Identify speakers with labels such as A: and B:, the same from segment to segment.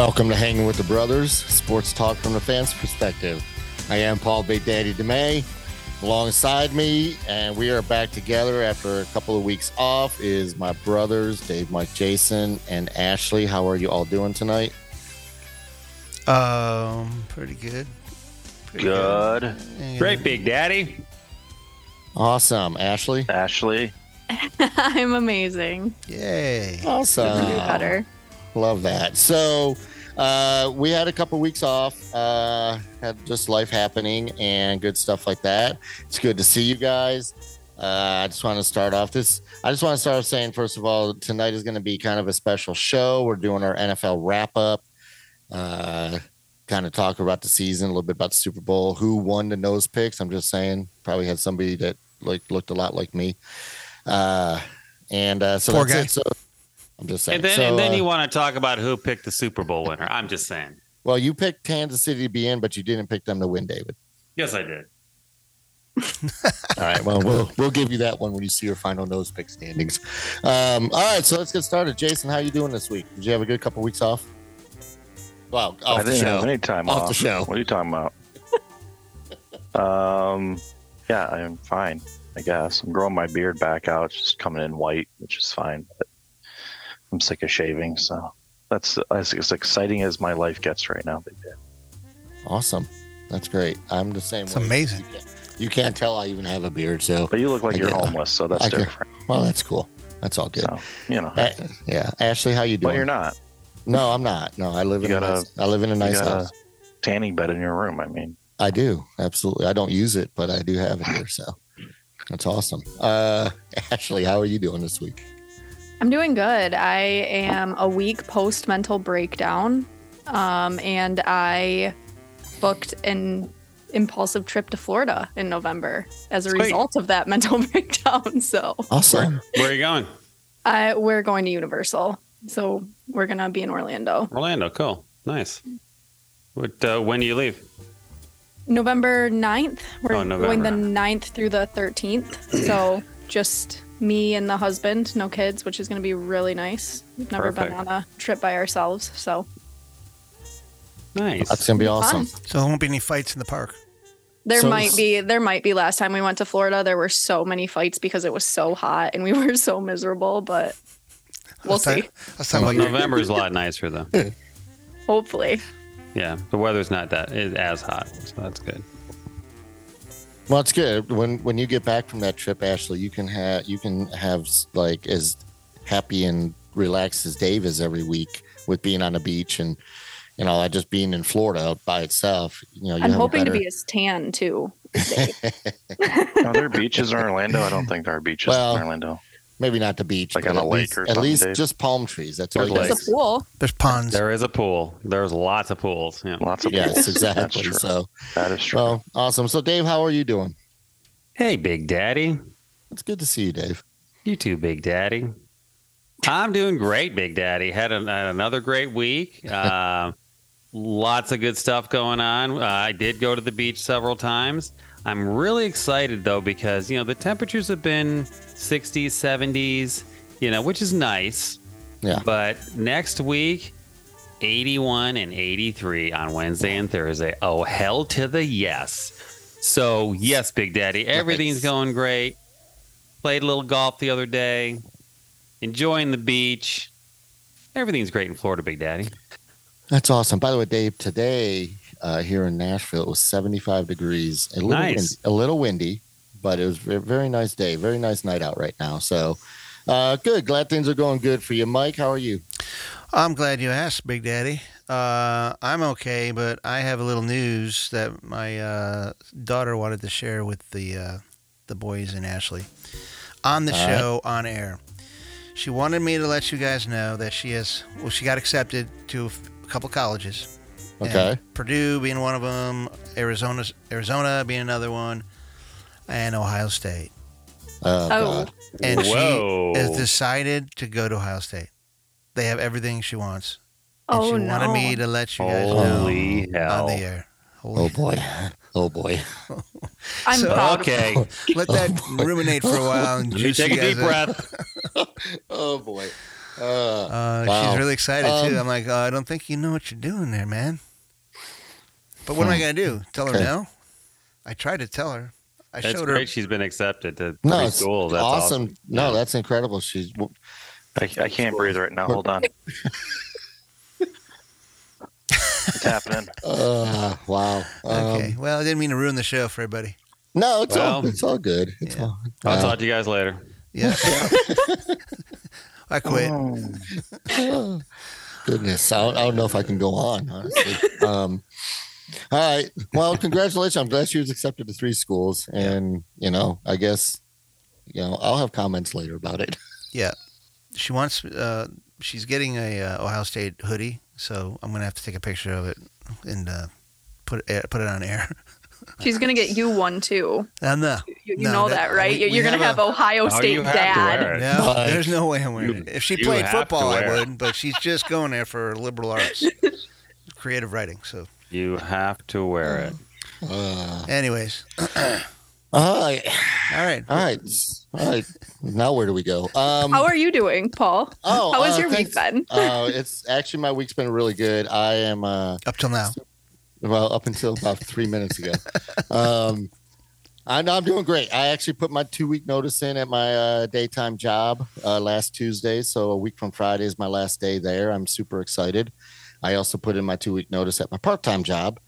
A: Welcome to Hanging with the Brothers, sports talk from the fans' perspective. I am Paul Big Daddy DeMay. Alongside me, and we are back together after a couple of weeks off, is my brothers, Dave, Mike, Jason, and Ashley. How are you all doing tonight?
B: Um, pretty good. Pretty
C: Good.
B: Yeah.
D: Great, Big Daddy.
A: Awesome. Ashley?
C: Ashley.
E: I'm amazing.
B: Yay.
A: Awesome.
E: Better.
A: Love that. So, uh, we had a couple weeks off, uh, had just life happening and good stuff like that. It's good to see you guys. Uh, I just want to start off this. I just want to start off saying, first of all, tonight is going to be kind of a special show. We're doing our NFL wrap up, uh, kind of talk about the season, a little bit about the Super Bowl, who won the nose picks. I'm just saying, probably had somebody that like looked a lot like me. Uh, and uh, so
B: Poor
A: that's
B: guy.
A: it. So I'm just saying.
D: And then,
A: So,
D: and then
A: uh,
D: you want to talk about who picked the Super Bowl winner. I'm just saying.
A: Well, you picked Kansas City to be in, but you didn't pick them to win, David.
D: Yes, I did.
A: All right. Well, we'll we'll give you that one when you see your final nose pick standings. Um, all right. So let's get started. Jason, how are you doing this week? Did you have a good couple weeks off? Well,
C: I
A: off the
C: didn't have
A: show.
C: any time
A: Off
C: off.
A: the show.
C: What are you talking about? um, yeah, I'm fine. I guess I'm growing my beard back out. It's just coming in white, which is fine. But I'm sick of shaving, so that's as, as exciting as my life gets right now. Big Dad.
A: Awesome. That's great. I'm the same.
B: It's
A: way.
B: amazing.
A: You can't, you can't tell I even have a beard. So,
C: But you look like
A: I
C: you're
A: get-
C: homeless, so that's
A: I get-
C: different.
A: well, that's cool. That's all good.
C: So you know,
A: yeah, Ashley, how you doing?
C: but you're not.
A: No, I'm not. No, I live in
C: You
A: a
C: got a-
A: nice, I live in a nice
C: got a-
A: house.
C: Tanning bed in your room. I mean,
A: I do absolutely. I don't use it, but I do have it here. So that's awesome. Uh, Ashley, how are you doing this week?
E: I'm doing good. I am a week post mental breakdown, um, and I booked an impulsive trip to Florida in November as a
D: Sweet.
E: result of that mental breakdown. So
A: Awesome.
D: Where are you going?
E: I, we're going to Universal. So we're gonna be in Orlando,
D: Orlando. Cool. Nice. What? Uh, when do you leave?
E: November 9th. We're
D: Oh,
E: going the
D: November.
E: 9th through the 13th. So just me and the husband, no kids, which is gonna be really nice. We've never
D: Perfect.
E: been on a trip by ourselves, so
D: Nice.
A: That's gonna be awesome.
E: fun.
B: So there won't be any fights in the park.
E: There
A: So-
E: might be there might be last time we went to Florida there were so many fights because it was so hot and we were so miserable, but we'll
B: Let's
E: see.
B: Let's talk about your,
D: November is a lot nicer though.
E: Hopefully.
D: Yeah, the weather's not that as hot, so that's good.
A: Well, it's good when when you get back from that trip, Ashley. You can have you can have like as happy and relaxed as Dave is every week with being on a beach and you know just being in Florida by itself. You know, you
E: I'm
A: have a
E: hoping to be as tan too.
C: are there beaches in Orlando? I don't think there are beaches
A: Well,
C: in Orlando.
A: Maybe not the beach,
C: Like
A: but
C: on a
A: at
C: lake
A: least,
C: or
A: at
C: something,
A: least
C: Dave?
A: just palm trees. That's all
C: There's
A: you
E: There's a pool.
B: there's ponds.
D: There is a pool. There's lots of pools. Yeah.
C: Lots of
A: Yes,
C: That's
A: exactly.
C: true.
A: So,
C: that is true.
A: well, awesome. So, Dave, how are you doing?
D: Hey, Big Daddy.
A: It's good to see you, Dave.
D: You too, Big Daddy. I'm doing great, Big Daddy. Had, an another great week. Uh, lots of good stuff going on. Uh, I did go to the beach several times. I'm really excited though because you know the temperatures have been 60s, 70s, you know, which is nice.
A: Yeah.
D: But next week, 81 and 83 on Wednesday and Thursday. Oh, hell to the yes. So, yes, Big Daddy, everything's going great. Played a little golf the other day, enjoying the beach. Everything's great in Florida, Big Daddy.
A: That's awesome. By the way, Dave, today uh, here in Nashville, it was 75 degrees. A little,
D: Nice.
A: windy, a little windy, but it was a very nice day. Very nice night out right now. So, uh, good. Glad things are going good for you. Mike, how are you?
B: I'm glad you asked, Big Daddy. Uh, I'm okay, but I have a little news that my uh, daughter wanted to share with the uh, the boys and Ashley on the
A: All right.
B: show on air. She wanted me to let you guys know that she has well, she got accepted to a couple colleges. And
A: Okay.
B: Purdue being one of them, Arizona Arizona being another one, and Ohio State.
A: Oh,
E: Oh.
A: God.
B: And
D: Whoa.
B: she has decided to go to Ohio State. They have everything she wants. And
E: Oh
B: she
E: no.
B: wanted me to let you guys
D: Holy
B: know
D: hell.
B: on the air.
A: Oh, boy. Oh, boy.
E: I'm
B: So-
E: proud.
D: Okay.
B: Let that ruminate for a while and
D: Let me
B: juice
D: take
B: you
D: a deep breath.
A: Oh, boy. Uh,
B: Uh,
A: Wow.
B: She's really excited too.
A: Um,
B: I'm like, uh, I don't think you know what you're doing there, man. But what am I
A: Hmm.
B: gonna do? Tell her
A: Okay.
B: no? I tried to tell her. I
D: That's
B: showed
D: great.
B: her.
D: She's been accepted to
A: no,
D: three
A: it's
D: schools. That's
A: awesome.
D: awesome.
A: No, that's incredible. She's
C: I, I can't breathe right now. Hold on. What's happening?
A: uh, wow. Um,
B: Okay. Well, I didn't mean to ruin the show for everybody.
A: No, it's all
D: Well,
A: it's all good. It's
B: yeah.
A: all.
D: I'll talk to you guys later.
B: Yeah. I quit.
A: Oh, goodness, I don't, I don't know if I can go on. Honestly. um, all right. Well, congratulations. I'm glad she was accepted to three schools, and you know, I guess, you know, I'll have comments later about it.
B: Yeah. She wants. Uh, she's getting a uh, Ohio State hoodie, so I'm gonna have to take a picture of it and uh, put it put it on air.
E: She's gonna get you one too.
B: Uh, no,
E: You, you
B: No,
E: know
B: that-
E: that, right?
B: we-
E: You're
B: we
E: gonna
B: have
E: have Ohio
D: Oh,
E: State
D: you have
E: dad.
B: no,
A: Like-
B: there's no way I'm wearing
D: You-
B: it. If she played football, I
D: wear it.
B: would, but she's just going there for liberal arts, creative writing. So,
D: You have to wear it.
A: Uh,
B: anyways,
A: all right.
B: all right.
A: All right. All right. Now where do we go? Um,
E: How are you doing, Paul?
A: oh,
E: How was
A: uh,
E: your week
A: thanks.
E: been?
A: uh, it's actually my week's been really good. I am uh,
B: Up till now,
A: well up until about three minutes ago. Um, I know I'm doing great. I actually put my two week notice in at my uh, daytime job uh, last Tuesday, so a week from Friday is my last day there. I'm super excited. I also put in my two week notice at my part time job.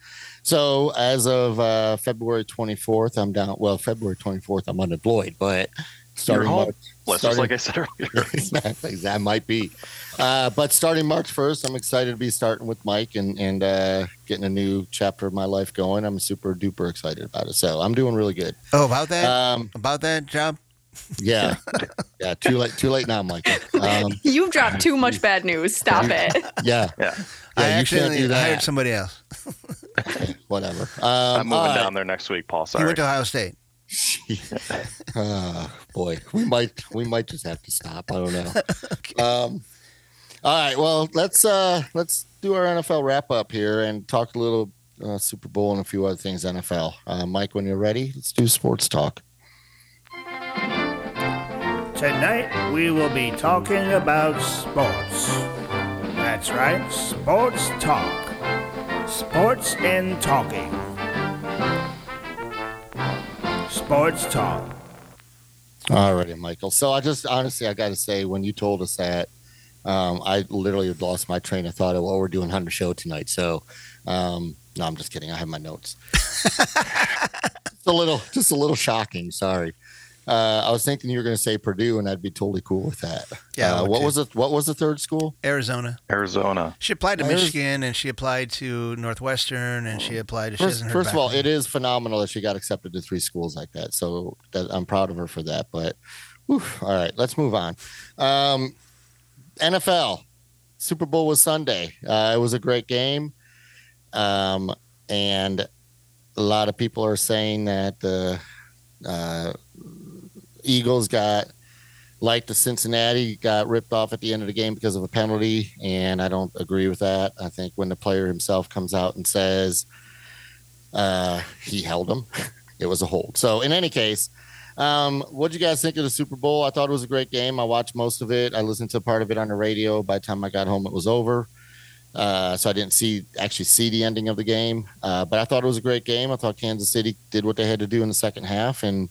A: So as of uh, February 24th, I'm down. Well, February 24th, I'm unemployed, but starting
C: home.
A: March,
C: Well,
A: starting-
C: like I said earlier.
A: That might be. Uh, but starting March 1st, I'm excited to be starting with Mike and, and uh, getting a new chapter of my life going. I'm super duper excited about it. So I'm doing really good.
B: oh, about that,
A: Um,
B: about that job.
A: yeah. Yeah. Too late. Too late now, Michael. Um,
E: You've dropped too much bad news. Stop it.
A: yeah.
C: Yeah,
B: I
A: Yeah, you can't
B: actually
A: do that.
B: hired somebody else.
A: Whatever. Um,
C: I'm moving
A: all right.
C: down there next week, Paul.
B: He
C: Sorry.
B: went to Ohio State.
A: Ah, boy, we might we might just have to stop. I don't know. Um, all right, well let's uh, let's do our NFL wrap up here and talk a little uh, Super Bowl and a few other things NFL. Uh, Mike, when you're ready, let's do sports talk.
F: Tonight we will be talking about sports. That's right, sports talk. Sports and talking. Sports talk.
A: All righty, Michael. So I just honestly, I got to say, when you told us that, um, I literally lost my train of thought of what we're doing on the show tonight. So, um, no, I'm just kidding. I have my notes. just a little, just a little shocking. Sorry. Uh, I was thinking you were going to say Purdue, and I'd be totally cool with that.
B: Yeah,
A: Uh, what
B: too.
A: was it? What was the third school?
B: Arizona.
C: Arizona.
B: She applied to
A: Arizona.
B: Michigan and she applied to Northwestern and she applied to.
A: First,
B: hasn't
A: first of all, it is phenomenal that she got accepted to three schools like that. So that, I'm proud of her for that. But whew, all right, let's move on. Um, NFL Super Bowl was Sunday. Uh, it was a great game, um, and a lot of people are saying that the uh, Eagles got like the Cincinnati got ripped off at the end of the game because of a penalty, and I don't agree with that. I think when the player himself comes out and says uh, he held him, it was a hold. So in any case, um, what do you guys think of the Super Bowl? I thought it was a great game. I watched most of it. I listened to part of it on the radio. By the time I got home, it was over. Uh, so I didn't see actually see the ending of the game, uh, but I thought it was a great game. I thought Kansas City did what they had to do in the second half, and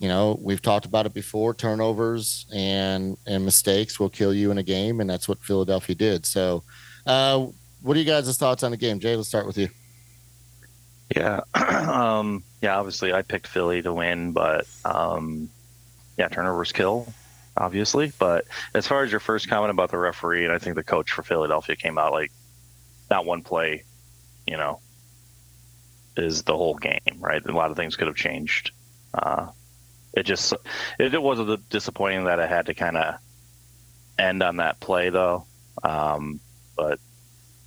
A: you know we've talked about it before. Turnovers and and mistakes will kill you in a game, and that's what Philadelphia did. So, uh, what are you guys' thoughts on the game, Jay? Let's start with you.
C: Yeah. um, yeah, obviously I picked Philly to win, but um, yeah, turnovers kill, obviously. But as far as your first comment about the referee, and I think the coach for Philadelphia came out like not one play, you know, is the whole game, right? A lot of things could have changed. Uh, it just it, it was a disappointing that it had to kind of end on that play though. Um, but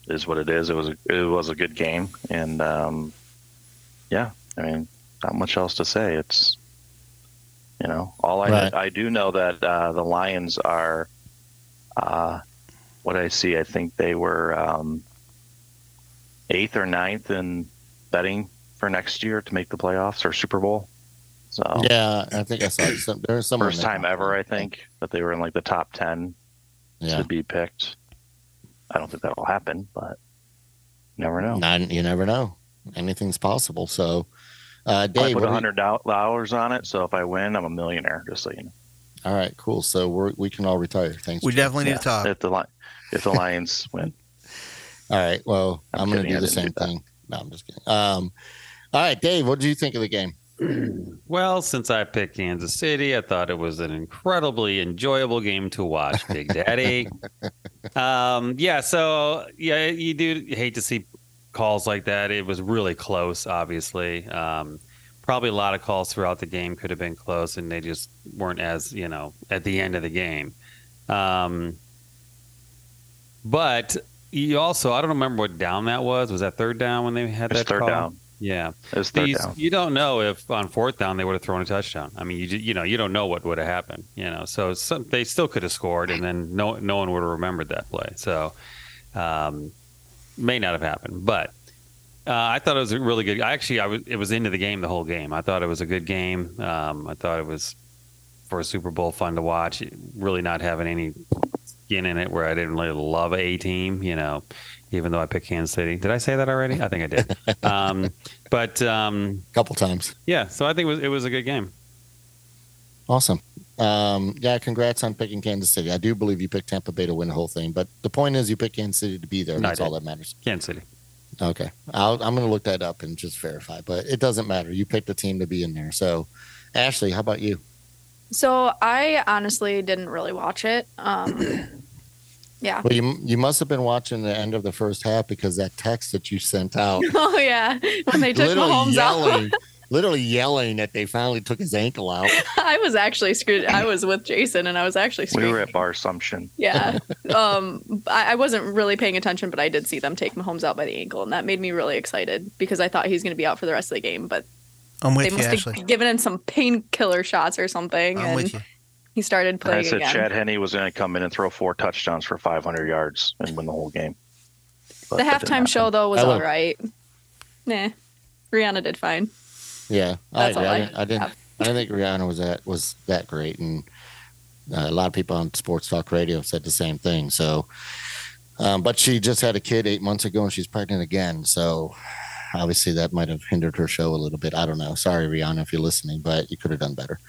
C: it is what it is. It was a, it was a good game, and um, yeah, I mean, not much else to say. It's you know, all I
A: Right.
C: I do know that uh, the Lions are uh, what I see. I think they were um, eighth or ninth in betting for next year to make the playoffs or Super Bowl. So
A: Yeah, I think I saw some, there's some
C: first time ever, I think, that they were in like the top ten
A: Yeah.
C: to be picked. I don't think that will happen, but never know.
A: Not, you never know. Anything's possible. So, uh,
C: I
A: Dave,
C: put
A: what
C: hundred dollars on it, so if I win, I'm a millionaire. Just so you know.
A: all right, cool. So we're, we can all retire. Thanks.
B: We
A: Jim.
B: definitely need
C: Yeah,
B: to talk.
C: If the if the Lions win,
A: All right. Well, I'm,
C: I'm
A: going to do the same
C: do
A: thing. No, I'm just kidding. Um, all right, Dave, what did you think of the game?
D: Well, since I picked Kansas City, I thought it was an incredibly enjoyable game to watch, Big Daddy. um, yeah, so yeah, you do hate to see calls like that. It was really close, obviously. Um, probably a lot of calls throughout the game could have been close, and they just weren't as you know at the end of the game. Um, but you also, I don't remember what down that was. Was that third down when they had that
C: third
D: call?
C: down.
D: Yeah. These, you don't know if on fourth down they would have thrown a touchdown. I mean, you you know you don't know what would have happened. You know, so some, they still could have scored, and then no no one would have remembered that play. So um, may not have happened, but uh, I thought it was a really good. I actually I was it was into the game the whole game. I thought it was a good game. Um, I thought it was for a Super Bowl fun to watch. Really not having any skin in it where I didn't really love a team. You know, even though I picked Kansas City. Did I say that already? I think I did. um, but um,
A: A couple times.
D: yeah, so I think it was it was a good game.
A: Awesome. Um, yeah, congrats on picking Kansas City. I do believe you picked Tampa Bay to win the whole thing, but the point is you picked Kansas City to be there.
D: No,
A: That's all that matters.
D: Kansas City.
A: Okay. I'll, I'm going to look that up and just verify, but it doesn't matter. You picked a team to be in there. So, Ashley, how about you?
E: So I honestly didn't really watch it. Um, yeah.
A: Well, you, you must have been watching the end of the first half because that text that you sent out,
E: Oh yeah, when they took
A: literally
E: Mahomes out,
A: yelling, literally yelling that they finally took his ankle out.
E: I was actually screwed. I was with Jason, and I was actually
C: We
E: screwed.
C: were at Bar Assumption.
E: Yeah. Um, I, I wasn't really paying attention, but I did see them take Mahomes out by the ankle, and that made me really excited because I thought he's going to be out for the rest of the game. But
B: I'm
E: they
B: you,
E: must
B: Ashley.
E: have given him some painkiller shots or something,
B: I'm
E: and
B: with you.
E: He started playing.
C: I said
E: again.
C: Chad Henne was going to come in and throw four touchdowns for 500 yards and win the whole game. But
E: the halftime show though was
A: I
E: all right. Nah, Rihanna did fine.
A: Yeah, I
E: That's all
A: agree. I,
E: I
A: didn't, I didn't. I didn't think Rihanna was that was that great, and uh, a lot of people on Sports Talk Radio said the same thing. So, um, but she just had a kid eight months ago, and she's pregnant again. So, obviously, that might have hindered her show a little bit. I don't know. Sorry, Rihanna, if you're listening, but you could have done better.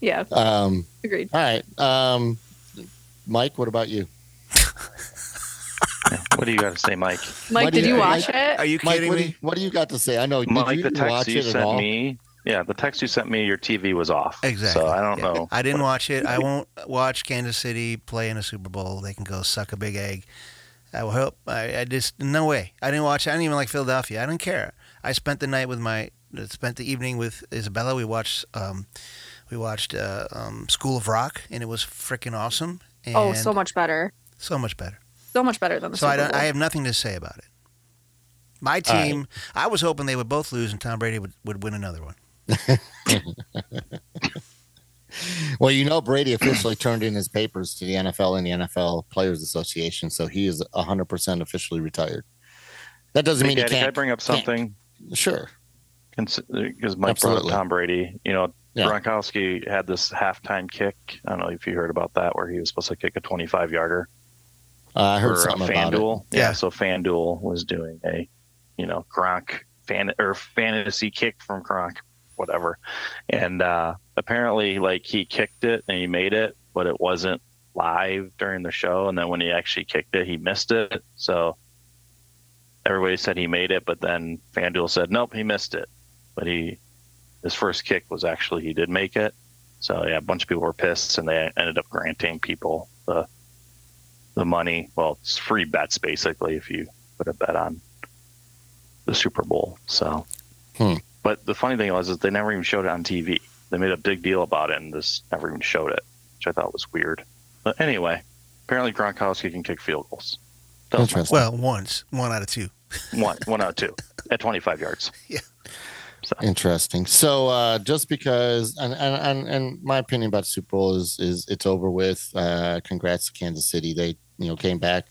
E: Yeah,
A: Um,
E: agreed.
A: all right, um, Mike. What about you?
C: What do you got to say, Mike?
E: Mike,
A: What do
E: did
A: you-
E: you watch
A: Mike-
E: it?
B: Are you
A: Mike,
B: kidding
A: what do,
B: me?
A: you, what do you got to say? I know. Did
C: Mike,
A: you
C: the text
A: watch
C: you
A: it at
C: sent
A: all?
C: me. Yeah, the text you sent me, your TV was off.
B: Exactly.
C: So I don't
B: Yeah.
C: know.
B: I didn't watch it. I won't watch Kansas City play in a Super Bowl. They can go suck a big egg. I will hope. I, I just no way. I didn't watch. I didn't even like Philadelphia. I don't care. I spent the night with my. Spent the evening with Isabella. We watched. Um, we watched uh, um, School of Rock, and it was freaking awesome. And
E: oh, so much better.
B: so much better.
E: So much better than the
B: So I don't.
E: Bowl.
B: I have nothing to say about it. My
A: All right.
B: team. I was hoping they would both lose, and Tom Brady would, would win another one.
A: Well, you know, Brady officially turned in his papers to the NFL and the NFL Players Association, so he is 100% officially retired. That doesn't
C: Big
A: mean
C: Daddy,
A: he
C: can I
A: can't.
C: bring up
A: can't.
C: something?
A: Sure.
C: Because my brought
A: Absolutely.
C: up Tom Brady. You know,
A: Yeah.
C: Gronkowski had this halftime kick. I don't know if you heard about that, where he was supposed to kick a 25 yarder.
A: Uh, I heard
C: for uh,
A: something about it.
B: Yeah.
C: Yeah. so FanDuel was doing a, you know, Gronk fan or fantasy kick from Gronk, whatever. And uh, apparently, like he kicked it and he made it, but it wasn't live during the show. And then when he actually kicked it, he missed it. So everybody said he made it, but then FanDuel said nope, he missed it. But he, his first kick was actually he did make it. So yeah, a bunch of people were pissed, and they ended up granting people the the money. Well, it's free bets basically if you put a bet on the Super Bowl. So,
A: Hmm.
C: but the funny thing was is they never even showed it on TV. They made a big deal about it and just never even showed it, which I thought was weird. But anyway, apparently Gronkowski can kick field goals. That was my
A: Interesting.
B: Well, once, one out of two.
C: one, one out of two at 25 yards.
B: Yeah.
C: So
A: Interesting. So uh, just because, and, and and and my opinion about Super Bowl is is it's over with. Uh, congrats to Kansas City. They you know came back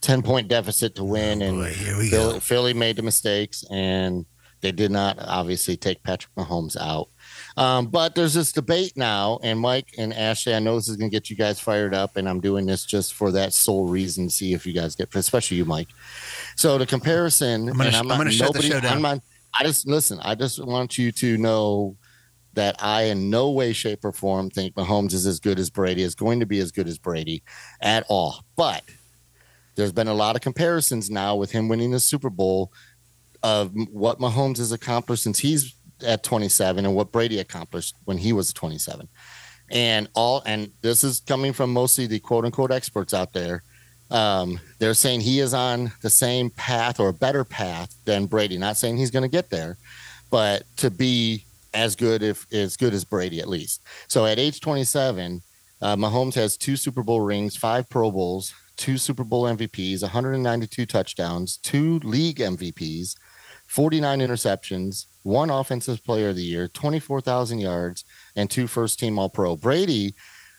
A: ten point deficit to win,
B: Oh,
A: and
B: boy, here we
A: Philly,
B: go.
A: Philly made the mistakes, and they did not obviously take Patrick Mahomes out. Um, but there's this debate now, and Mike and Ashley, I know this is going to get you guys fired up, and I'm doing this just for that sole reason, see if you guys get, especially you, Mike. So the comparison,
B: I'm gonna sh- gonna shut the show down.
A: I'm not, I just listen. I just want you to know that I, in no way, shape, or form, think Mahomes is as good as Brady, is going to be as good as Brady at all. But there's been a lot of comparisons now with him winning the Super Bowl of what Mahomes has accomplished since he's at 27 and what Brady accomplished when he was 27. And all and this is coming from mostly the quote unquote experts out there. Um, they're saying he is on the same path or a better path than Brady. Not saying he's going to get there, but to be as good if as good as Brady at least. So at age 27, uh, Mahomes has two Super Bowl rings, five Pro Bowls, two Super Bowl MVPs, 192 touchdowns, two league MVPs, 49 interceptions, one Offensive Player of the Year, 24,000 yards, and two First Team All Pro. Brady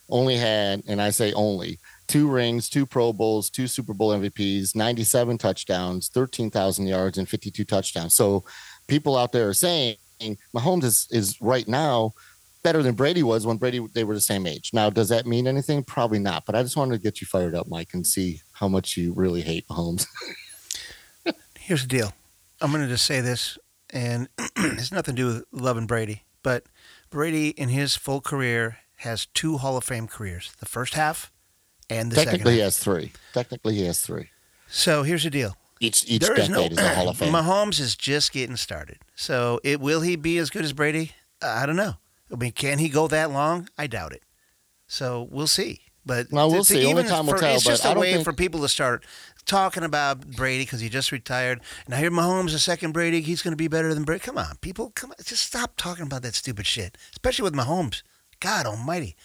A: only had, and I say only, two rings, two Pro Bowls, two Super Bowl MVPs, 97 touchdowns, 13,000 yards, and 52 touchdowns. So people out there are saying Mahomes is, is right now better than Brady was when Brady they were the same age. Now, does that mean anything? Probably not. But I just wanted to get you fired up, Mike, and see how much you really hate Mahomes.
B: Here's the deal. I'm going to just say this, and it's nothing to do with loving Brady, but Brady in his full career has two Hall of Fame careers: the first half and the second.
A: Technically, he has three. Technically, he has three.
B: So here's the deal.
A: Each each
B: There is
A: decade is,
B: no
A: a Hall of Fame.
B: Mahomes is just getting started. So it will he be as good as Brady? I don't know. I mean, can he go that long? I doubt it. So we'll see. But
A: Well, we'll
B: to- to
A: see. Only
B: even
A: time will
B: for-
A: tell,
B: It's
A: but
B: just
A: I
B: a
A: don't
B: way
A: think-
B: for people to start talking about Brady because he just retired. And Now here Mahomes, the second Brady, he's going to be better than Brady. Come on, people, come on, just stop talking about that stupid shit, especially with Mahomes. God Almighty!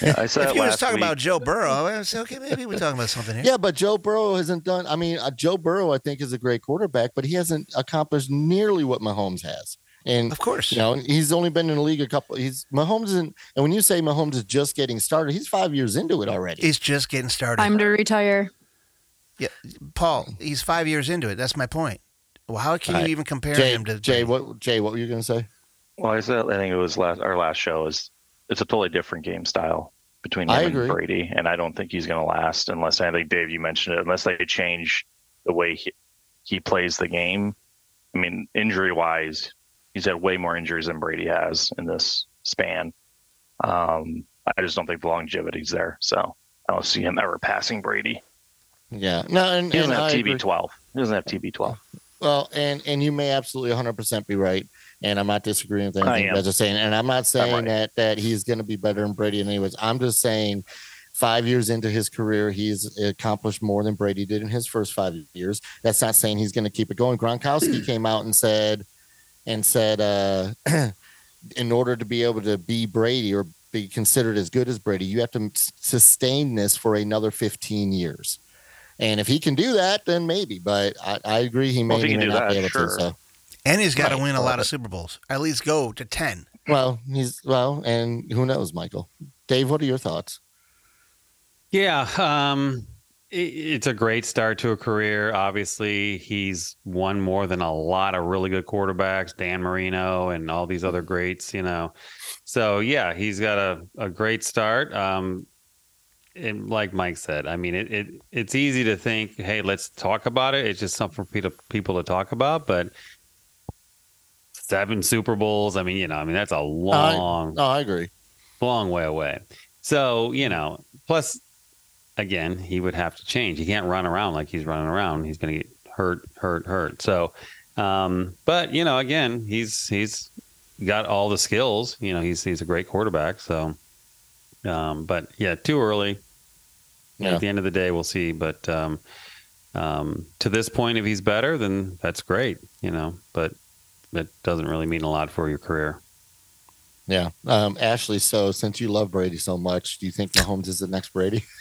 C: Yeah, I said
B: if you were
C: last
B: talking
C: week.
B: about Joe Burrow, I would say, okay, maybe we're talking about something here.
A: Yeah, but Joe Burrow hasn't done. I mean, uh, Joe Burrow, I think, is a great quarterback, but he hasn't accomplished nearly what Mahomes has. And
B: Of course.
A: you know, he's only been in the league a couple. He's Mahomes, isn't, and when you say Mahomes is just getting started, he's five years into it already.
B: He's just getting started.
E: Time to retire.
B: Yeah, Paul, he's five years into it. That's my point. Well, how can
A: All
B: you
A: right.
B: even compare
A: Jay,
B: him to
A: Jay, what Jay, what were you going to say?
C: Well, I said I think it was last our last show is it's a totally different game style between him and. Brady, and I don't think he's going to last unless I think Dave you mentioned it unless they change the way he, he plays the game. I mean, injury wise, he's had way more injuries than Brady has in this span. Um, I just don't think the longevity's there, so I don't see him ever passing Brady.
A: Yeah, no, and,
C: He doesn't
A: and
C: have TB12. He doesn't have TB12.
A: Well, and and you may absolutely 100 percent be right, and I'm not disagreeing with anything you guys are saying, and I'm not saying
C: right.
A: that that he's going to be better than Brady. Anyways, I'm just saying, five years into his career, he's accomplished more than Brady did in his first five years. That's not saying he's going to keep it going. Gronkowski came out and said, and said, uh, in order to be able to be Brady or be considered as good as Brady, you have to sustain this for another 15 years. And if he can do that, then maybe. But I, I agree, he may,
C: Well, he
A: may not be able
C: sure.
A: to. So.
B: And he's got to
A: Right.
B: win a lot of Super Bowls. At least go to 10.
A: Well, he's well, and who knows, Michael? Dave, what are your thoughts?
D: Yeah, um, it, it's a great start to a career. Obviously, he's won more than a lot of really good quarterbacks, Dan Marino and all these other greats, you know. So yeah, he's got a, a great start. Um, and like Mike said, I mean, it, it it's easy to think, hey, let's talk about it. It's just something for people people to talk about, but seven Super Bowls. I mean, you know, I mean that's a long
A: No, I agree.
D: long way away. So, you know, plus again, he would have to change. He can't run around like he's running around. He's going to get hurt, hurt, hurt. So, um, but you know, again, he's he's got all the skills. You know, he's he's a great quarterback. So, um, but yeah, too early.
A: Yeah.
D: At the end of the day, we'll see. But um, um, to this point, if he's better, then that's great. You know, but that doesn't really mean a lot for your career.
A: Yeah. Um, Ashley, so since you love Brady so much, do you think Mahomes is the next Brady?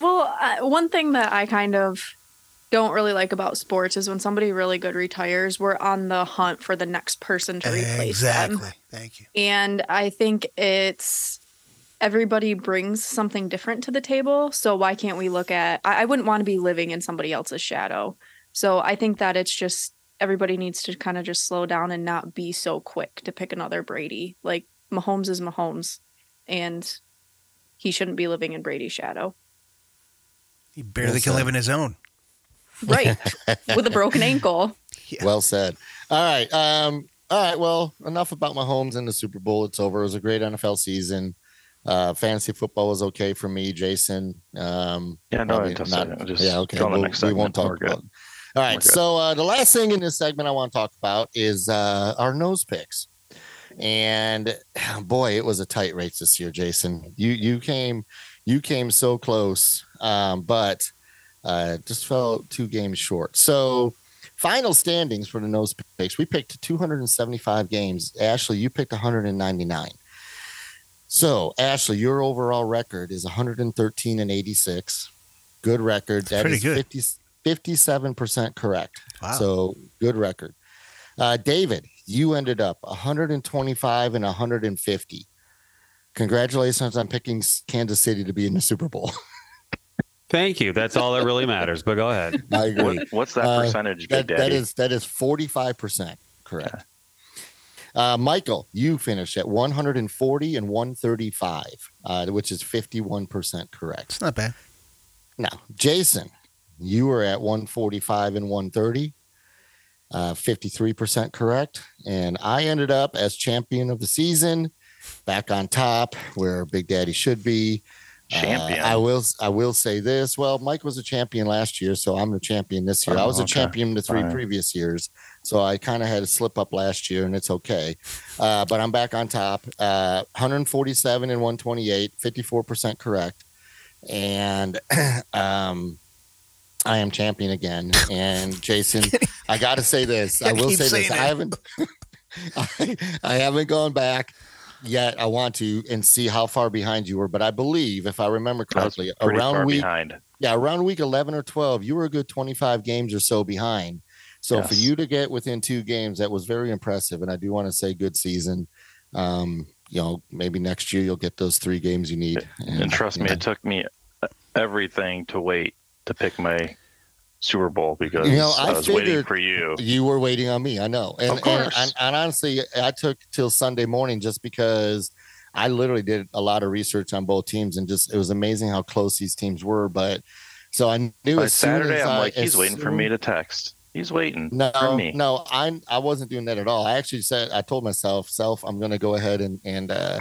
E: Well, uh, one thing that I kind of don't really like about sports is when somebody really good retires, we're on the hunt for the next person to replace them.
B: Exactly. Thank you.
E: And I think it's everybody brings something different to the table. So why can't we look at? I, I wouldn't want to be living in somebody else's shadow. So I think that it's just everybody needs to kind of just slow down and not be so quick to pick another Brady. Like Mahomes is Mahomes, and he shouldn't be living in Brady's shadow.
B: He barely
A: Well
B: can live in his own.
E: Right. With a broken ankle.
B: Yeah.
A: Well said. All right. Um, all right. Well, enough about Mahomes and the Super Bowl. It's over. It was a great NFL season. Uh, fantasy football was okay for me, Jason. Um,
C: Yeah, no,
A: probably
C: it does.
A: not-
C: Just
A: yeah, okay.
C: Go on the
A: We'll-
C: next
A: we
C: segment.
A: won't talk
C: We're good.
A: All right.
C: We're.
A: So uh, the last thing in this segment I want to talk about is uh, our nose picks. And boy, it was a tight race this year, Jason. You you came you came so close, um, but uh, just fell two games short. So final standings for the nose picks, we picked 275 games. Ashley, you picked 199. So Ashley, your overall record is 113 and 86. Good record. That
B: pretty
A: is
B: good.
A: 50, 57% correct.
B: Wow.
A: So good record. Uh, David, you ended up 125 and 150. Congratulations on picking Kansas City to be in the Super Bowl.
D: Thank you. That's all that really matters. But go ahead.
A: I agree.
C: What, what's that
A: Uh,
C: percentage,
A: that,
C: Big
A: that
C: Daddy?
A: is that is 45% correct. Uh, Michael, you finished at 140 and 135, uh, which is 51% correct.
B: It's not bad.
A: Now, Jason, you were at 145 and 130, uh, 53% correct. And I ended up as champion of the season, back on top where Big Daddy should be. Uh,
C: Champion.
A: I will. I will say this. Well, Mike was a champion last year, so I'm the champion this year. I
C: Oh,
A: was a
C: okay.
A: champion the three previous years, so I kind of had a slip up last year, and it's okay. Uh, but I'm back on top. Uh, 147 and 128, 54 percent correct, and um, I am champion again. And Jason, I got to say this. I
B: I
A: will say this.
B: saying
A: I haven't. I, I haven't gone back yet. I want to and see how far behind you were, but I believe, if I remember correctly,
C: pretty far
A: around week
C: behind.
A: yeah, around week 11 or 12, you were a good 25 games or so behind. So for you to get within two games, that was very impressive. And I do want to say good season. Um, you know, maybe next year you'll get those three games you need.
C: And trust me,
A: yeah.
C: it took me everything to wait to pick my Super Bowl because
A: You know,
C: I,
A: I
C: was waiting for you.
A: You were waiting on me. I know. And,
C: Of
A: and,
C: course.
A: and, and honestly, I took till Sunday morning just because I literally did a lot of research on both teams and just it was amazing how close these teams were. But so I knew
C: By
A: soon
C: Saturday, I'm
A: I-
C: like, he's waiting for me to text. He's waiting
A: No,
C: for me.
A: no, I I wasn't doing that at all. I actually said I told myself, self, I'm going to go ahead and and uh,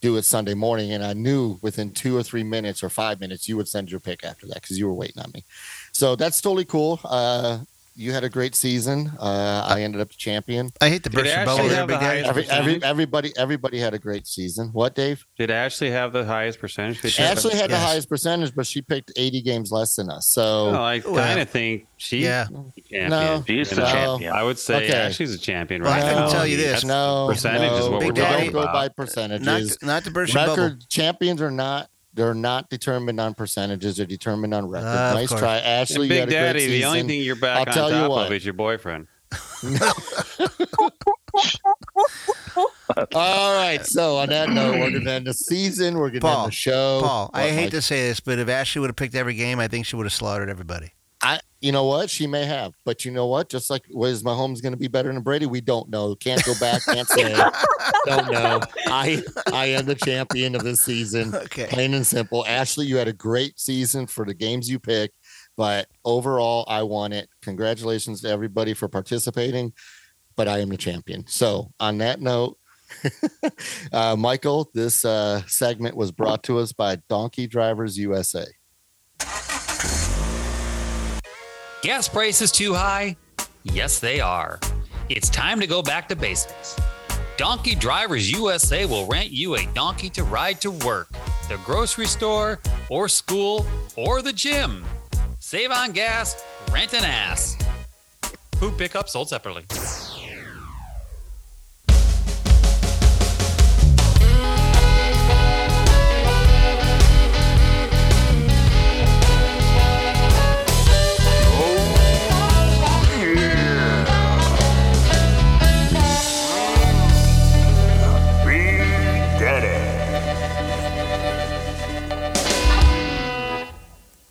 A: do it Sunday morning, and I knew within two or three minutes or five minutes you would send your pick after that because you were waiting on me. So that's totally cool. Uh, you had a great season. Uh, I ended up the champion.
B: I hate to
D: Did
B: burst your bubble there,
D: have the
B: big daddy.
A: Every, every everybody everybody had a great season. What, Dave?
D: Did Ashley have the highest percentage? Did she have
A: Ashley had the highest percentage, but she picked 80 games less than us. So
D: Well, I kind of think she.
B: Yeah.
D: Champion,
A: No.
C: She's
D: you
C: the
D: know?
C: champion.
D: I would say
A: Okay.
D: Ashley's a champion
B: Well,
D: right
B: I can
D: now.
B: tell you this.
A: No
D: percentage is
A: no,
D: what
B: we're
A: we
B: talking
A: don't go by
B: Not,
A: percentages.
B: not the burst your bubble.
A: record champions are not they're not determined on percentages they're determined on record
B: ah, of
A: nice
B: course.
A: try
D: And
A: ashley you
D: Big
A: had a great
D: Daddy, the only thing you're back
A: I'll
D: on
A: tell you
D: top
A: what.
D: of is your boyfriend.
A: all right so on that note we're gonna end the season we're gonna
B: Paul,
A: end the show
B: Paul, I hate
A: Mike?
B: to say this, but if Ashley would have picked every game, I think she would have slaughtered everybody.
A: You know what she may have but you know what just like was Mahomes going to be better than Brady we don't know can't go back can't say don't know I I am the champion of this season
B: Okay.
A: plain and simple. Ashley, you had a great season for the games you picked, but overall, I won it. Congratulations to everybody for participating, but I am the champion. So, on that note, uh, Michael, this uh, segment was brought to us by Donkey Drivers USA.
G: Gas prices too high? Yes, they are. It's time to go back to basics. Donkey Drivers USA will rent you a donkey to ride to work, the grocery store, or school, or the gym. Save on gas, rent an ass. Food pickup sold separately.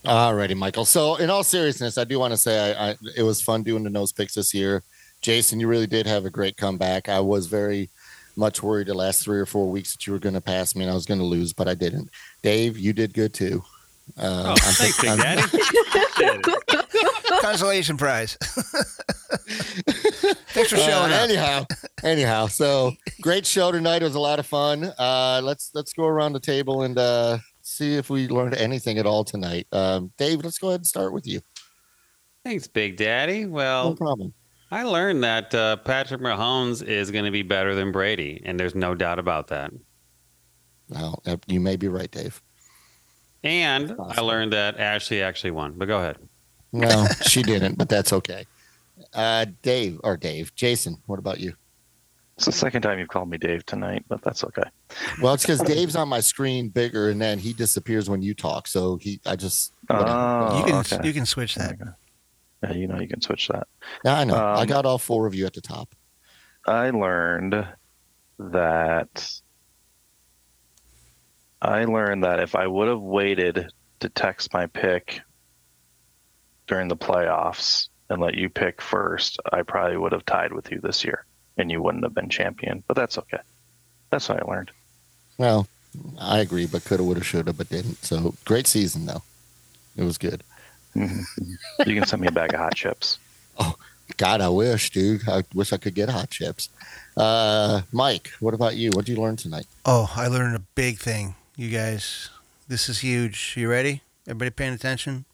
A: Alrighty, Michael. So, in all seriousness, I do want to say I, I, it was fun doing the nose picks this year. Jason, you really did have a great comeback. I was very much worried the last three or four weeks that you were going to pass me and I was going to lose, but I didn't. Dave, you did good too. Uh,
D: Oh, thanks, Big Daddy.
B: Consolation prize. Thanks for
A: Uh,
B: showing up.
A: anyhow, anyhow, so great show tonight. It was a lot of fun. Uh, let's let's go around the table and uh, see if we learned anything at all tonight. Um, Dave, let's go ahead and start with you.
D: Thanks, Big Daddy. Well, No
A: problem.
D: I learned that uh, Patrick Mahomes is going to be better than Brady, and there's no doubt about that.
A: Well, you may be right, Dave.
D: And I learned that Ashley actually won. But go ahead.
A: No, she didn't, but that's okay. Uh, Dave or Dave, Jason, what about you?
C: It's the second time you've called me Dave tonight, but that's okay.
A: Well, it's because Dave's on my screen bigger, and then he disappears when you talk. So he, I just.
C: Oh,
B: you can
C: okay.
B: you can switch that.
C: Yeah, you know you can switch that.
A: yeah, I know. I
C: um,
A: got all four of you at the top.
C: I learned that I learned that if I would have waited to text my pick during the playoffs and let you pick first, I probably would have tied with you this year and you wouldn't have been champion. But that's okay. That's what I learned.
A: Well, I agree, but coulda, woulda, shoulda, but didn't. So great season though. It was good.
C: Mhm. you can send me a bag of hot chips.
A: Oh God, I wish, dude. I wish I could get hot chips. Uh, Mike, what about you? What did you learn tonight?
B: Oh, I learned a big thing, you guys. This is huge. You ready? Everybody paying attention?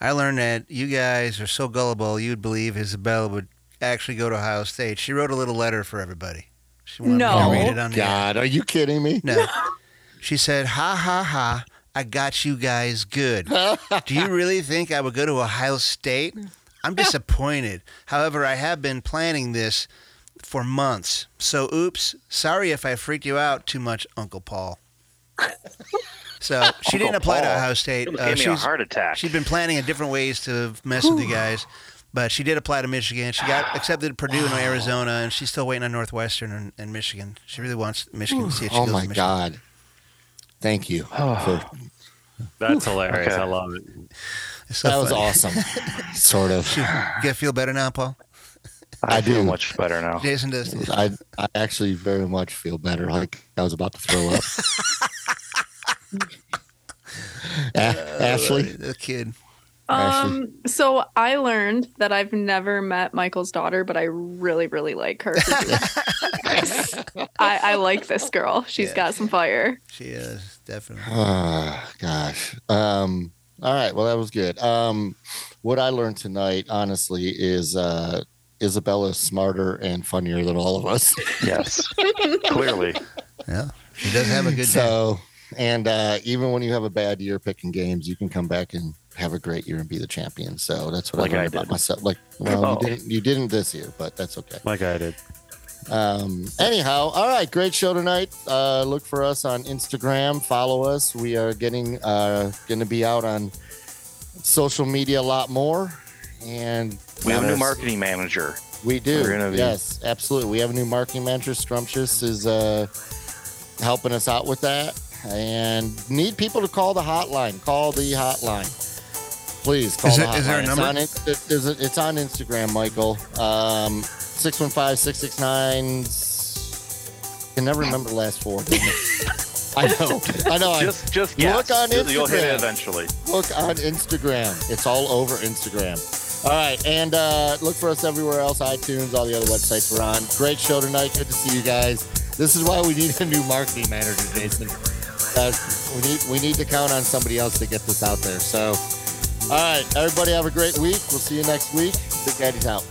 B: I learned that you guys are so gullible you'd believe Isabella would actually go to Ohio State. She wrote a little letter for everybody. She wanted me
E: No.
B: to read it on the air.
A: God, are you kidding me?
B: No. She said, ha ha ha, I got you guys good. Do you really think I would go to Ohio State? I'm disappointed. However, I have been planning this for months. So, oops, sorry if I freaked you out too much, Uncle Paul. So she didn't
C: Uncle
B: apply to Ohio State.
C: You
B: Uh,
C: gave me a heart attack.
B: she's been planning in different ways to mess with you guys, but she did apply to Michigan. She got accepted to Purdue and Arizona, and she's still waiting on Northwestern and, and Michigan. She really wants Michigan to see if she
A: Oh
B: goes
A: my
B: to Michigan.
A: God. Thank you. Oh. for,
D: That's hilarious.
C: Okay.
D: I love it.
B: So
A: that was awesome. sort of.
B: You get feel better now, Paul?
C: I,
A: I
C: feel
A: do.
C: much better now.
B: Jason does. too.
A: I I actually very much feel better. Like I was about to throw up. A- Ashley,
B: the kid.
A: Ashley.
E: Um, so I learned that I've never met Michael's daughter, but I really, really like her. I, I like this girl. She's
B: Yeah.
E: got some fire.
B: She is definitely.
A: Ah, gosh. Um, all right. Well, that was good. Um, what I learned tonight, honestly, is uh, Isabella's smarter and funnier than all of us.
C: Yes. Clearly.
B: Yeah, she does have a good. day.
A: so, and uh, even when you have a bad year picking games, you can come back and have a great year and be the champion. So that's what
C: Like
A: I
C: I
A: learned about myself. Like, well,
C: Oh.
A: you didn't, you didn't this year, but that's okay.
D: Like I did.
A: Um, anyhow, all right, great show tonight. Uh, look for us on Instagram. Follow us. We are getting uh, going to be out on social media a lot more, and
C: We have a new marketing manager.
A: We do.
C: We're gonna be-
A: Yes, absolutely. We have a new marketing manager. Strumptious is uh, helping us out with that, and need people to call the hotline. Call the hotline. Please call
B: Is
A: the
B: it-
A: hotline.
B: is there a
A: It's
B: number?
A: on it- it- there's a- it's on Instagram, Michael. Um, 615-669. I can never remember the last four. I know. I know. I-
C: Just, just
A: Look on
C: You'll- You'll hit
A: Instagram.
C: it eventually.
A: look on Instagram. It's all over Instagram. All right, and uh, look for us everywhere else, iTunes, all the other websites we're on. Great show tonight. Good to see you guys. This is why we need a new marketing manager, Jason. Uh, we need we need to count on somebody else to get this out there. So, all right, everybody have a great week. We'll see you next week. Big Daddy's out.